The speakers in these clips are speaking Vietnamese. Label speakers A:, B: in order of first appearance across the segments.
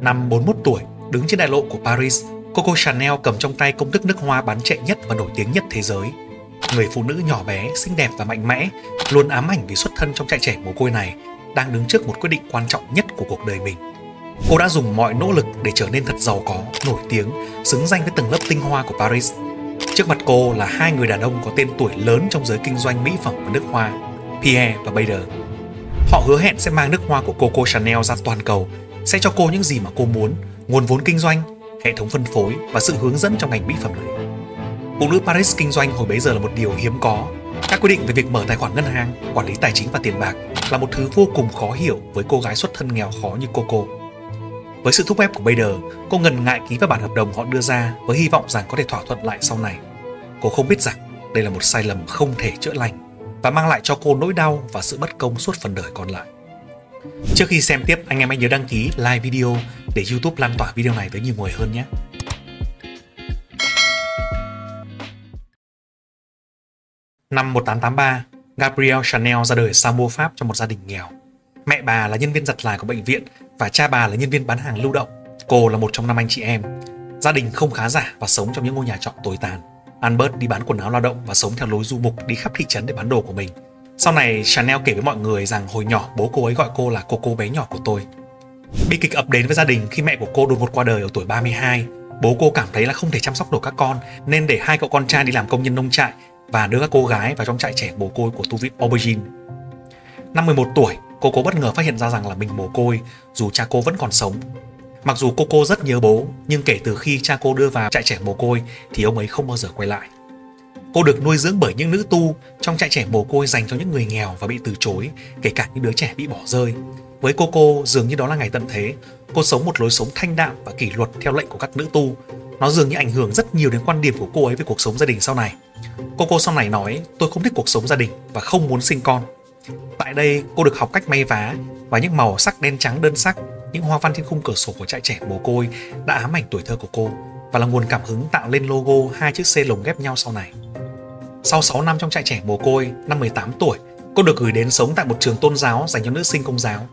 A: Năm 41 tuổi, đứng trên đại lộ của Paris, Coco Chanel cầm trong tay công thức nước hoa bán chạy nhất và nổi tiếng nhất thế giới. Người phụ nữ nhỏ bé, xinh đẹp và mạnh mẽ, luôn ám ảnh vì xuất thân trong trại trẻ mồ côi này, đang đứng trước một quyết định quan trọng nhất của cuộc đời mình. Cô đã dùng mọi nỗ lực để trở nên thật giàu có, nổi tiếng, xứng danh với tầng lớp tinh hoa của Paris. Trước mặt cô là hai người đàn ông có tên tuổi lớn trong giới kinh doanh mỹ phẩm và nước hoa, Pierre và Bader. Họ hứa hẹn sẽ mang nước hoa của Coco Chanel ra toàn cầu, sẽ cho cô những gì mà cô muốn, nguồn vốn kinh doanh, hệ thống phân phối và sự hướng dẫn trong ngành mỹ phẩm này. Phụ nữ Paris kinh doanh hồi bấy giờ là một điều hiếm có. Các quy định về việc mở tài khoản ngân hàng, quản lý tài chính và tiền bạc là một thứ vô cùng khó hiểu với cô gái xuất thân nghèo khó như Coco. Với sự thúc ép của Bader, cô ngần ngại ký vào bản hợp đồng họ đưa ra với hy vọng rằng có thể thỏa thuận lại sau này. Cô không biết rằng đây là một sai lầm không thể chữa lành và mang lại cho cô nỗi đau và sự bất công suốt phần đời còn lại. Trước khi xem tiếp, anh em hãy nhớ đăng ký, like video để YouTube lan tỏa video này tới nhiều người hơn nhé. Năm 1883, Gabrielle Chanel ra đời sau mua Pháp trong một gia đình nghèo. Mẹ bà là nhân viên giặt là của bệnh viện và cha bà là nhân viên bán hàng lưu động. Cô là một trong năm anh chị em. Gia đình không khá giả và sống trong những ngôi nhà trọ tồi tàn. Albert đi bán quần áo lao động và sống theo lối du mục đi khắp thị trấn để bán đồ của mình. Sau này, Chanel kể với mọi người rằng hồi nhỏ bố cô ấy gọi cô là cô cô bé nhỏ của tôi. Bi kịch ập đến với gia đình khi mẹ của cô đột ngột qua đời ở tuổi 32. Bố cô cảm thấy là không thể chăm sóc nổi các con nên để hai cậu con trai đi làm công nhân nông trại và đưa các cô gái vào trong trại trẻ mồ côi của tu viện Aubergine. Năm 11 tuổi, cô cô bất ngờ phát hiện ra rằng là mình mồ côi dù cha cô vẫn còn sống. Mặc dù cô cô rất nhớ bố, nhưng kể từ khi cha cô đưa vào trại trẻ mồ côi thì ông ấy không bao giờ quay lại. Cô được nuôi dưỡng bởi những nữ tu trong trại trẻ mồ côi dành cho những người nghèo và bị từ chối, kể cả những đứa trẻ bị bỏ rơi. Với cô cô, dường như đó là ngày tận thế. Cô sống một lối sống thanh đạm và kỷ luật theo lệnh của các nữ tu. Nó dường như ảnh hưởng rất nhiều đến quan điểm của cô ấy về cuộc sống gia đình sau này. Cô cô sau này nói, tôi không thích cuộc sống gia đình và không muốn sinh con. Tại đây, cô được học cách may vá và những màu sắc đen trắng đơn sắc, những hoa văn trên khung cửa sổ của trại trẻ mồ côi đã ám ảnh tuổi thơ của cô và là nguồn cảm hứng tạo lên logo hai chiếc xe lồng ghép nhau sau này. Sau 6 năm trong trại trẻ mồ côi, năm 18 tuổi, cô được gửi đến sống tại một trường tôn giáo dành cho nữ sinh công giáo.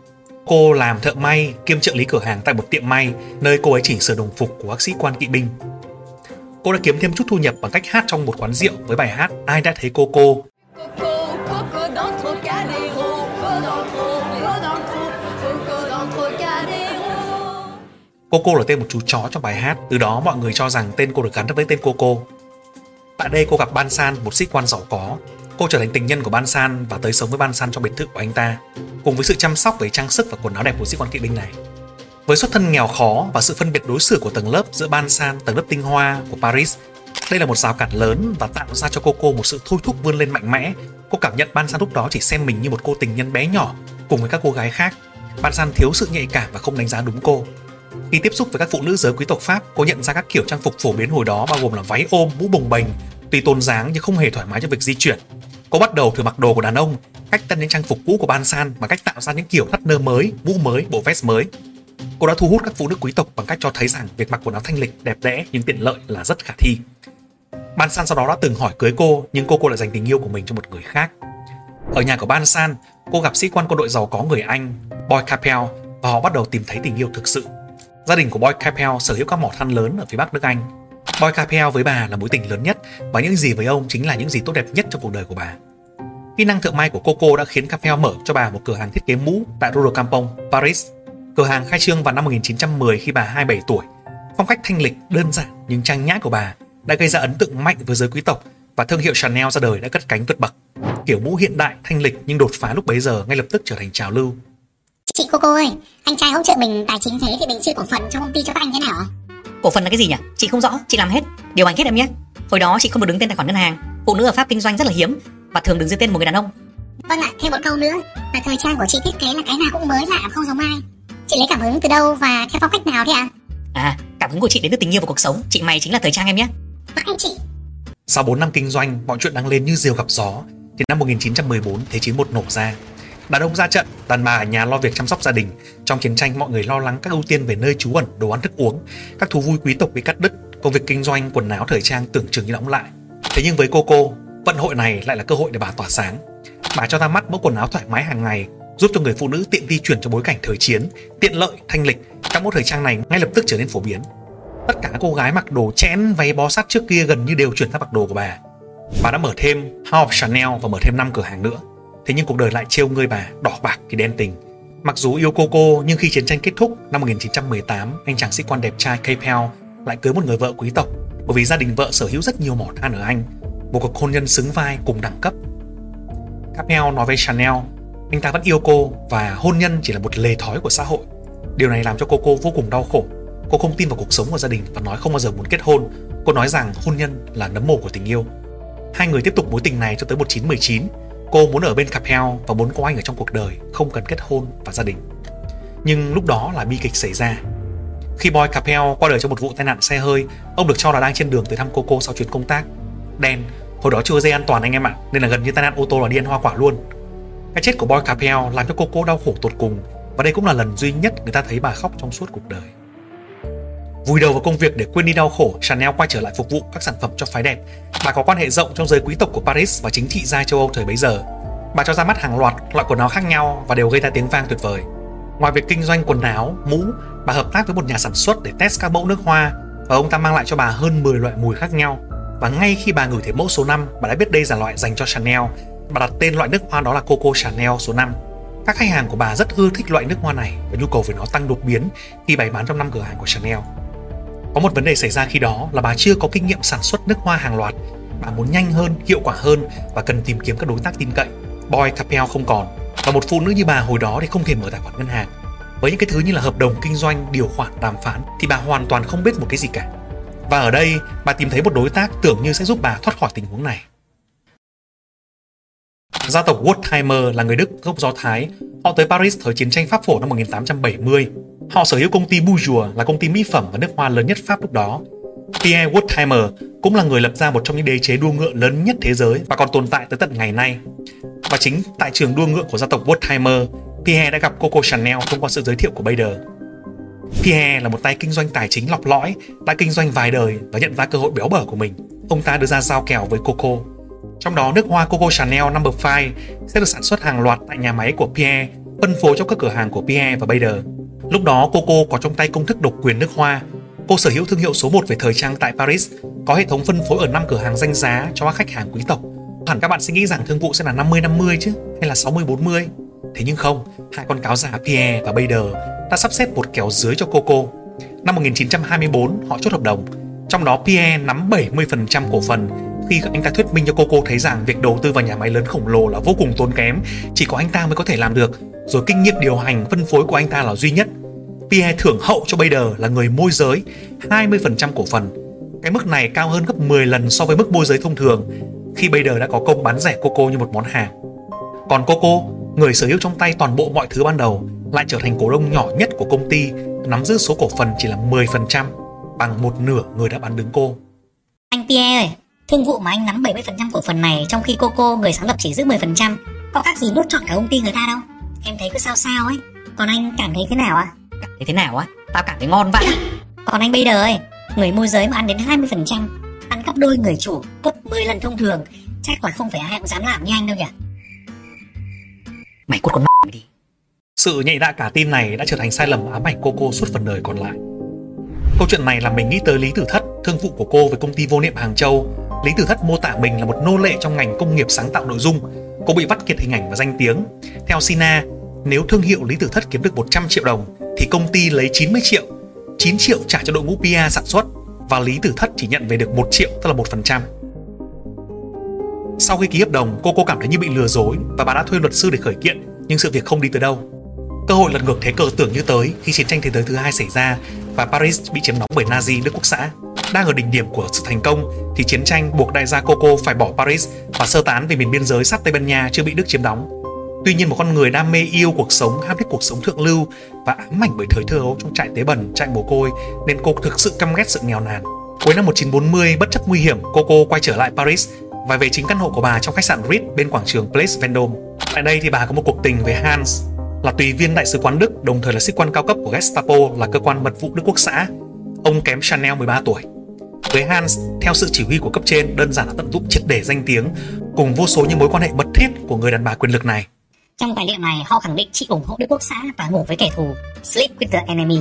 A: Cô làm thợ may kiêm trợ lý cửa hàng tại một tiệm may nơi cô ấy chỉnh sửa đồng phục của các sĩ quan kỵ binh. Cô đã kiếm thêm chút thu nhập bằng cách hát trong một quán rượu với bài hát Ai đã thấy cô cô. Coco là tên một chú chó trong bài hát, từ đó mọi người cho rằng tên cô được gắn với tên Coco. Tại đây cô gặp Ban San, một sĩ quan giàu có. Cô trở thành tình nhân của Ban San và tới sống với Ban San trong biệt thự của anh ta, cùng với sự chăm sóc về trang sức và quần áo đẹp của sĩ quan kỵ binh này. Với xuất thân nghèo khó và sự phân biệt đối xử của tầng lớp giữa Ban San, tầng lớp tinh hoa của Paris, đây là một rào cản lớn và tạo ra cho cô cô một sự thôi thúc vươn lên mạnh mẽ. Cô cảm nhận Ban San lúc đó chỉ xem mình như một cô tình nhân bé nhỏ cùng với các cô gái khác. Ban San thiếu sự nhạy cảm và không đánh giá đúng cô. Khi tiếp xúc với các phụ nữ giới quý tộc Pháp, cô nhận ra các kiểu trang phục phổ biến hồi đó bao gồm là váy ôm, mũ bồng bềnh, tuy tôn dáng nhưng không hề thoải mái cho việc di chuyển. Cô bắt đầu thử mặc đồ của đàn ông, cách tân những trang phục cũ của Ban San bằng cách tạo ra những kiểu thắt nơ mới, mũ mới, bộ vest mới. Cô đã thu hút các phụ nữ quý tộc bằng cách cho thấy rằng việc mặc quần áo thanh lịch, đẹp đẽ nhưng tiện lợi là rất khả thi. Ban San sau đó đã từng hỏi cưới cô, nhưng cô cô lại dành tình yêu của mình cho một người khác. Ở nhà của Ban San, cô gặp sĩ quan quân đội giàu có người Anh, Boy Capel, và họ bắt đầu tìm thấy tình yêu thực sự. Gia đình của Boy Capel sở hữu các mỏ than lớn ở phía bắc nước Anh. Boy Capel với bà là mối tình lớn nhất và những gì với ông chính là những gì tốt đẹp nhất trong cuộc đời của bà. Kỹ năng thượng may của Coco đã khiến Capel mở cho bà một cửa hàng thiết kế mũ tại Rue de Campong, Paris. Cửa hàng khai trương vào năm 1910 khi bà 27 tuổi. Phong cách thanh lịch, đơn giản nhưng trang nhã của bà đã gây ra ấn tượng mạnh với giới quý tộc và thương hiệu Chanel ra đời đã cất cánh vượt bậc. Kiểu mũ hiện đại, thanh lịch nhưng đột phá lúc bấy giờ ngay lập tức trở thành trào lưu.
B: Chị Coco ơi, anh trai hỗ trợ mình tài chính thế thì mình chia cổ phần trong công ty cho các anh thế nào
C: Cổ phần là cái gì nhỉ? Chị không rõ, chị làm hết, điều hành hết em nhé. Hồi đó chị không được đứng tên tài khoản ngân hàng, phụ nữ ở Pháp kinh doanh rất là hiếm và thường đứng dưới tên một người đàn ông.
B: Vâng ạ, thêm một câu nữa là thời trang của chị thiết kế là cái nào cũng mới lạ không giống ai. Chị lấy cảm hứng từ đâu và theo phong cách nào thế ạ?
C: À? à, cảm hứng của chị đến từ tình yêu và cuộc sống, chị mày chính là thời trang em nhé.
B: Vâng anh chị.
A: Sau 4 năm kinh doanh, mọi chuyện đang lên như diều gặp gió, thì năm 1914 Thế chiến một nổ ra. Đàn ông ra trận, đàn bà ở nhà lo việc chăm sóc gia đình. Trong chiến tranh, mọi người lo lắng các ưu tiên về nơi trú ẩn, đồ ăn thức uống. Các thú vui quý tộc bị cắt đứt, công việc kinh doanh, quần áo, thời trang tưởng chừng như đóng lại. Thế nhưng với Coco, vận hội này lại là cơ hội để bà tỏa sáng. Bà cho ra mắt mẫu quần áo thoải mái hàng ngày, giúp cho người phụ nữ tiện di chuyển trong bối cảnh thời chiến, tiện lợi, thanh lịch. Các mẫu thời trang này ngay lập tức trở nên phổ biến. Tất cả các cô gái mặc đồ chẽn, váy bó sát trước kia gần như đều chuyển sang mặc đồ của bà. Bà đã mở thêm House of Chanel và mở thêm 5 cửa hàng nữa. Thế nhưng cuộc đời lại trêu ngươi bà, đỏ bạc thì đen tình. Mặc dù yêu cô cô nhưng khi chiến tranh kết thúc năm 1918, anh chàng sĩ quan đẹp trai Capel lại cưới một người vợ quý tộc bởi vì gia đình vợ sở hữu rất nhiều mỏ than ở Anh, một cuộc hôn nhân xứng vai cùng đẳng cấp. Capel nói với Chanel, anh ta vẫn yêu cô và hôn nhân chỉ là một lề thói của xã hội. Điều này làm cho cô cô vô cùng đau khổ. Cô không tin vào cuộc sống của gia đình và nói không bao giờ muốn kết hôn. Cô nói rằng hôn nhân là nấm mồ của tình yêu. Hai người tiếp tục mối tình này cho tới 1919. Cô muốn ở bên Capel và muốn có anh ở trong cuộc đời, không cần kết hôn và gia đình. Nhưng lúc đó là bi kịch xảy ra. Khi Boy Capel qua đời trong một vụ tai nạn xe hơi, ông được cho là đang trên đường tới thăm cô cô sau chuyến công tác. Đen, hồi đó chưa dây an toàn anh em ạ, nên là gần như tai nạn ô tô là đi ăn hoa quả luôn. Cái chết của Boy Capel làm cho cô cô đau khổ tột cùng và đây cũng là lần duy nhất người ta thấy bà khóc trong suốt cuộc đời. Vùi đầu vào công việc để quên đi đau khổ, Chanel quay trở lại phục vụ các sản phẩm cho phái đẹp. Bà có quan hệ rộng trong giới quý tộc của Paris và chính trị gia châu Âu thời bấy giờ. Bà cho ra mắt hàng loạt loại quần áo khác nhau và đều gây ra tiếng vang tuyệt vời. Ngoài việc kinh doanh quần áo, mũ, bà hợp tác với một nhà sản xuất để test các mẫu nước hoa và ông ta mang lại cho bà hơn 10 loại mùi khác nhau. Và ngay khi bà ngửi thấy mẫu số 5, bà đã biết đây là loại dành cho Chanel. Bà đặt tên loại nước hoa đó là Coco Chanel số 5. Các khách hàng của bà rất ưa thích loại nước hoa này và nhu cầu về nó tăng đột biến khi bày bán trong năm cửa hàng của Chanel. Có một vấn đề xảy ra khi đó là bà chưa có kinh nghiệm sản xuất nước hoa hàng loạt. Bà muốn nhanh hơn, hiệu quả hơn và cần tìm kiếm các đối tác tin cậy. Boy Capel không còn và một phụ nữ như bà hồi đó thì không thể mở tài khoản ngân hàng. Với những cái thứ như là hợp đồng kinh doanh, điều khoản, đàm phán thì bà hoàn toàn không biết một cái gì cả. Và ở đây, bà tìm thấy một đối tác tưởng như sẽ giúp bà thoát khỏi tình huống này. Gia tộc Wertheimer là người Đức gốc Do Thái. Họ tới Paris thời chiến tranh Pháp phổ năm 1870. Họ sở hữu công ty Bourjois là công ty mỹ phẩm và nước hoa lớn nhất Pháp lúc đó. Pierre Wertheimer cũng là người lập ra một trong những đế chế đua ngựa lớn nhất thế giới và còn tồn tại tới tận ngày nay. Và chính tại trường đua ngựa của gia tộc Wertheimer, Pierre đã gặp Coco Chanel thông qua sự giới thiệu của Bader. Pierre là một tay kinh doanh tài chính lọc lõi, đã kinh doanh vài đời và nhận ra cơ hội béo bở của mình. Ông ta đưa ra giao kèo với Coco. Trong đó, nước hoa Coco Chanel No. 5 sẽ được sản xuất hàng loạt tại nhà máy của Pierre, phân phối trong các cửa hàng của Pierre và Bader. Lúc đó, Coco có trong tay công thức độc quyền nước hoa. Cô sở hữu thương hiệu số 1 về thời trang tại Paris, có hệ thống phân phối ở 5 cửa hàng danh giá cho các khách hàng quý tộc. Hẳn các bạn sẽ nghĩ rằng thương vụ sẽ là 50-50 chứ, hay là 60-40. Thế nhưng không, hai con cáo già Pierre và Bader đã sắp xếp một kèo dưới cho Coco. Năm 1924, họ chốt hợp đồng. Trong đó Pierre nắm 70% cổ phần khi anh ta thuyết minh cho Coco thấy rằng việc đầu tư vào nhà máy lớn khổng lồ là vô cùng tốn kém, chỉ có anh ta mới có thể làm được, rồi kinh nghiệm điều hành phân phối của anh ta là duy nhất. Pierre thưởng hậu cho Bader là người môi giới 20% cổ phần. Cái mức này cao hơn gấp 10 lần so với mức môi giới thông thường khi Bader đã có công bán rẻ Coco như một món hàng. Còn Coco, người sở hữu trong tay toàn bộ mọi thứ ban đầu, lại trở thành cổ đông nhỏ nhất của công ty, nắm giữ số cổ phần chỉ là 10%, bằng một nửa người đã bán đứng cô.
B: Anh Pierre ơi, thương vụ mà anh nắm 70% cổ phần này trong khi Coco người sáng lập chỉ giữ 10%, có khác gì nuốt trọn cả công ty người ta đâu. Em thấy cứ sao sao ấy. Còn anh cảm thấy thế nào ạ? À?
C: Cảm thấy thế nào á? Tao cảm thấy ngon vậy.
B: Còn anh bây giờ ơi, người môi giới mà ăn đến 20%, ăn gấp đôi người chủ, gấp 10 lần thông thường, chắc là không phải ai cũng dám làm như anh đâu nhỉ.
C: Mày cút con mày đi.
A: Sự nhạy dạ cả tin này đã trở thành sai lầm ám ảnh Coco suốt phần đời còn lại. Câu chuyện này làm mình nghĩ tới Lý Tử Thất, thương vụ của cô với công ty vô niệm Hàng Châu. Lý Tử Thất mô tả mình là một nô lệ trong ngành công nghiệp sáng tạo nội dung. Cô bị vắt kiệt hình ảnh và danh tiếng. Theo Sina, nếu thương hiệu Lý Tử Thất kiếm được 100 triệu đồng thì công ty lấy 90 triệu, 9 triệu trả cho đội ngũ PR sản xuất và Lý Tử Thất chỉ nhận về được 1 triệu tức là 1%. Sau khi ký hợp đồng, cô cô cảm thấy như bị lừa dối và bà đã thuê luật sư để khởi kiện, nhưng sự việc không đi tới đâu. Cơ hội lật ngược thế cờ tưởng như tới khi chiến tranh thế giới thứ hai xảy ra và Paris bị chiếm đóng bởi Nazi nước quốc xã. Đang ở đỉnh điểm của sự thành công thì chiến tranh buộc đại gia Coco phải bỏ Paris và sơ tán về miền biên giới sát Tây Ban Nha chưa bị Đức chiếm đóng. Tuy nhiên một con người đam mê yêu cuộc sống, ham thích cuộc sống thượng lưu và ám ảnh bởi thời thơ ấu trong trại tế bẩn trại mồ côi nên cô thực sự căm ghét sự nghèo nàn. Cuối năm 1940, bất chấp nguy hiểm, Coco quay trở lại Paris và về chính căn hộ của bà trong khách sạn Ritz bên quảng trường Place Vendôme. Tại đây thì bà có một cuộc tình với Hans, là tùy viên đại sứ quán Đức, đồng thời là sĩ quan cao cấp của Gestapo là cơ quan mật vụ Đức Quốc xã. Ông kém Chanel 13 tuổi. Với Hans, theo sự chỉ huy của cấp trên, đơn giản là tận dụng triệt để danh tiếng cùng vô số những mối quan hệ mật thiết của người đàn bà quyền lực này.
B: Trong tài liệu này họ khẳng định chị ủng hộ Đức Quốc xã và ngủ với kẻ thù. Sleep with the enemy.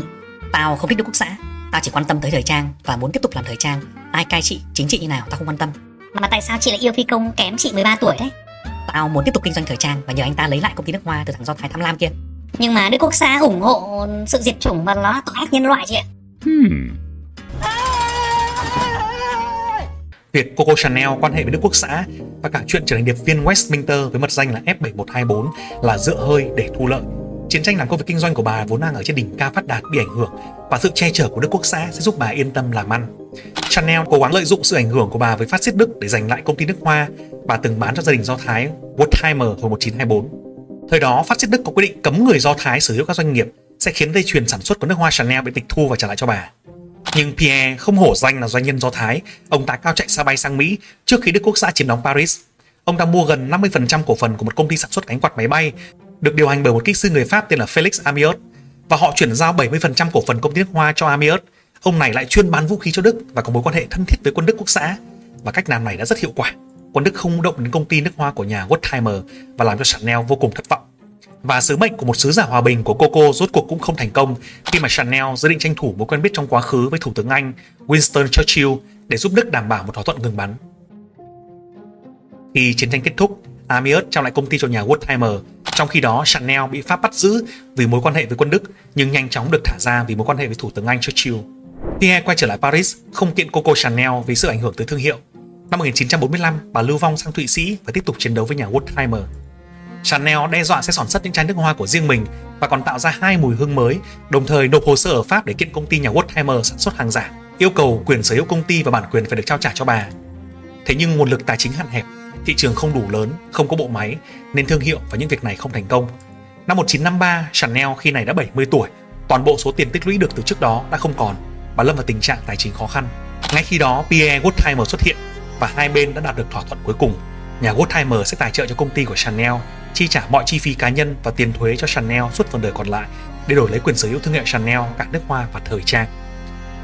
C: Tao không thích Đức Quốc xã. Tao chỉ quan tâm tới thời trang và muốn tiếp tục làm thời trang. Ai cai trị, chính trị như nào tao không quan tâm.
B: Mà, mà tại sao chị lại yêu phi công kém chị 13 tuổi đấy?
C: Tao muốn tiếp tục kinh doanh thời trang và nhờ anh ta lấy lại công ty nước hoa từ thằng Do Thái tham lam kia.
B: Nhưng mà Đức Quốc xã ủng hộ sự diệt chủng và nó tội ác nhân loại chị ạ.
C: Hmm.
A: Việc Coco Chanel quan hệ với Đức Quốc xã và cả chuyện trở thành điệp viên Westminster với mật danh là F7124 là dựa hơi để thu lợi. Chiến tranh làm công việc kinh doanh của bà vốn đang ở trên đỉnh cao phát đạt bị ảnh hưởng và sự che chở của Đức Quốc xã sẽ giúp bà yên tâm làm ăn. Chanel cố gắng lợi dụng sự ảnh hưởng của bà với phát xít Đức để giành lại công ty nước hoa bà từng bán cho gia đình Do Thái Wertheimer hồi 1924. Thời đó, phát xít Đức có quyết định cấm người Do Thái sở hữu các doanh nghiệp sẽ khiến dây chuyền sản xuất của nước hoa Chanel bị tịch thu và trả lại cho bà. Nhưng Pierre không hổ danh là doanh nhân Do Thái, ông ta cao chạy xa bay sang Mỹ trước khi Đức Quốc xã chiếm đóng Paris. Ông ta mua gần 50% cổ phần của một công ty sản xuất cánh quạt máy bay, được điều hành bởi một kỹ sư người Pháp tên là Felix Amiot, và họ chuyển giao 70% cổ phần công ty nước hoa cho Amiot. Ông này lại chuyên bán vũ khí cho Đức và có mối quan hệ thân thiết với quân Đức Quốc xã, và cách làm này đã rất hiệu quả. Quân Đức không động đến công ty nước hoa của nhà Wertheimer và làm cho Chanel vô cùng thất vọng. Và sứ mệnh của một sứ giả hòa bình của Coco rốt cuộc cũng không thành công khi mà Chanel dự định tranh thủ mối quen biết trong quá khứ với Thủ tướng Anh Winston Churchill để giúp Đức đảm bảo một thỏa thuận ngừng bắn. Khi chiến tranh kết thúc, Amiot trao lại công ty cho nhà Wertheimer, trong khi đó Chanel bị Pháp bắt giữ vì mối quan hệ với quân Đức nhưng nhanh chóng được thả ra vì mối quan hệ với Thủ tướng Anh Churchill. Pierre quay trở lại Paris, không kiện Coco Chanel vì sự ảnh hưởng tới thương hiệu. Năm 1945, bà lưu vong sang Thụy Sĩ và tiếp tục chiến đấu với nhà Wertheimer. Chanel đe dọa sẽ sản xuất những chai nước hoa của riêng mình và còn tạo ra hai mùi hương mới, đồng thời nộp hồ sơ ở Pháp để kiện công ty nhà Wertheimer sản xuất hàng giả, yêu cầu quyền sở hữu công ty và bản quyền phải được trao trả cho bà. Thế nhưng nguồn lực tài chính hạn hẹp, thị trường không đủ lớn, không có bộ máy nên thương hiệu và những việc này không thành công. Năm 1953, Chanel khi này đã 70 tuổi, toàn bộ số tiền tích lũy được từ trước đó đã không còn, bà lâm vào tình trạng tài chính khó khăn. Ngay khi đó, Pierre Wertheimer xuất hiện và hai bên đã đạt được thỏa thuận cuối cùng. Nhà Wertheimer sẽ tài trợ cho công ty của Chanel, chi trả mọi chi phí cá nhân và tiền thuế cho Chanel suốt phần đời còn lại để đổi lấy quyền sở hữu thương hiệu Chanel, cả nước hoa và thời trang.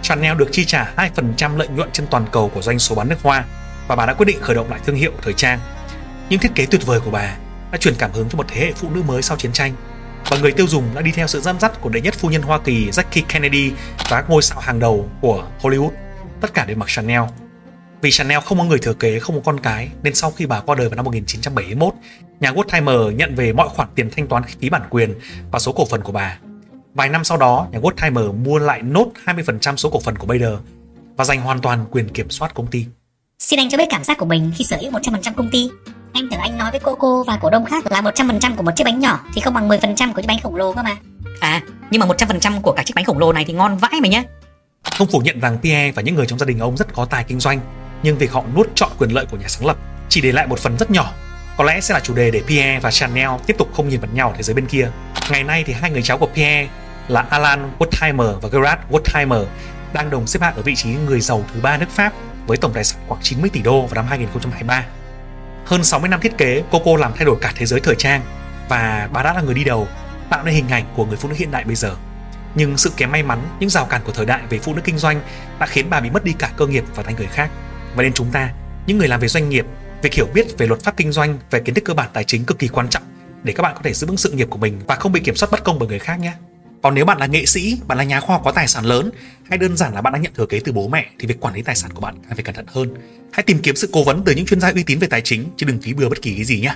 A: Chanel được chi trả 2% lợi nhuận trên toàn cầu của doanh số bán nước hoa và bà đã quyết định khởi động lại thương hiệu thời trang. Những thiết kế tuyệt vời của bà đã truyền cảm hứng cho một thế hệ phụ nữ mới sau chiến tranh và người tiêu dùng đã đi theo sự dẫn dắt của đệ nhất phu nhân Hoa Kỳ Jackie Kennedy và các ngôi sao hàng đầu của Hollywood, tất cả đều mặc Chanel. Vì Chanel không có người thừa kế, không có con cái, nên sau khi bà qua đời vào năm 1971, nhà Wertheimer nhận về mọi khoản tiền thanh toán phí bản quyền và số cổ phần của bà. Vài năm sau đó, nhà Wertheimer mua lại nốt 20% số cổ phần của Bader và giành hoàn toàn quyền kiểm soát công ty.
B: Xin anh cho biết cảm giác của mình khi sở hữu 100% công ty. Em tưởng anh nói với Coco và cổ đông khác là 100% của một chiếc bánh nhỏ thì không bằng 10% của chiếc bánh khổng lồ cơ mà.
C: À, nhưng mà 100% của cả chiếc bánh khổng lồ này thì ngon vãi mày nhá.
A: Không phủ nhận rằng Pierre và những người trong gia đình ông rất có tài kinh doanh, nhưng việc họ nuốt trọn quyền lợi của nhà sáng lập chỉ để lại một phần rất nhỏ có lẽ sẽ là chủ đề để Pierre và Chanel tiếp tục không nhìn vào nhau ở thế giới bên kia. Ngày nay thì hai người cháu của Pierre là Alan Wertheimer và Gerard Wertheimer đang đồng xếp hạng ở vị trí người giàu thứ ba nước Pháp với tổng tài sản khoảng 90 tỷ đô vào năm 2023. Hơn 60 năm thiết kế, Coco làm thay đổi cả thế giới thời trang và bà đã là người đi đầu tạo nên hình ảnh của người phụ nữ hiện đại bây giờ. Nhưng sự kém may mắn, những rào cản của thời đại về phụ nữ kinh doanh đã khiến bà bị mất đi cả cơ nghiệp và thành người khác. Và nên chúng ta, những người làm về doanh nghiệp, việc hiểu biết về luật pháp kinh doanh, về kiến thức cơ bản tài chính cực kỳ quan trọng để các bạn có thể giữ vững sự nghiệp của mình và không bị kiểm soát bất công bởi người khác nhé. Còn nếu bạn là nghệ sĩ, bạn là nhà khoa học có tài sản lớn hay đơn giản là bạn đang nhận thừa kế từ bố mẹ thì việc quản lý tài sản của bạn càng phải cẩn thận hơn. Hãy tìm kiếm sự cố vấn từ những chuyên gia uy tín về tài chính chứ đừng phí bừa bất kỳ cái gì nhé.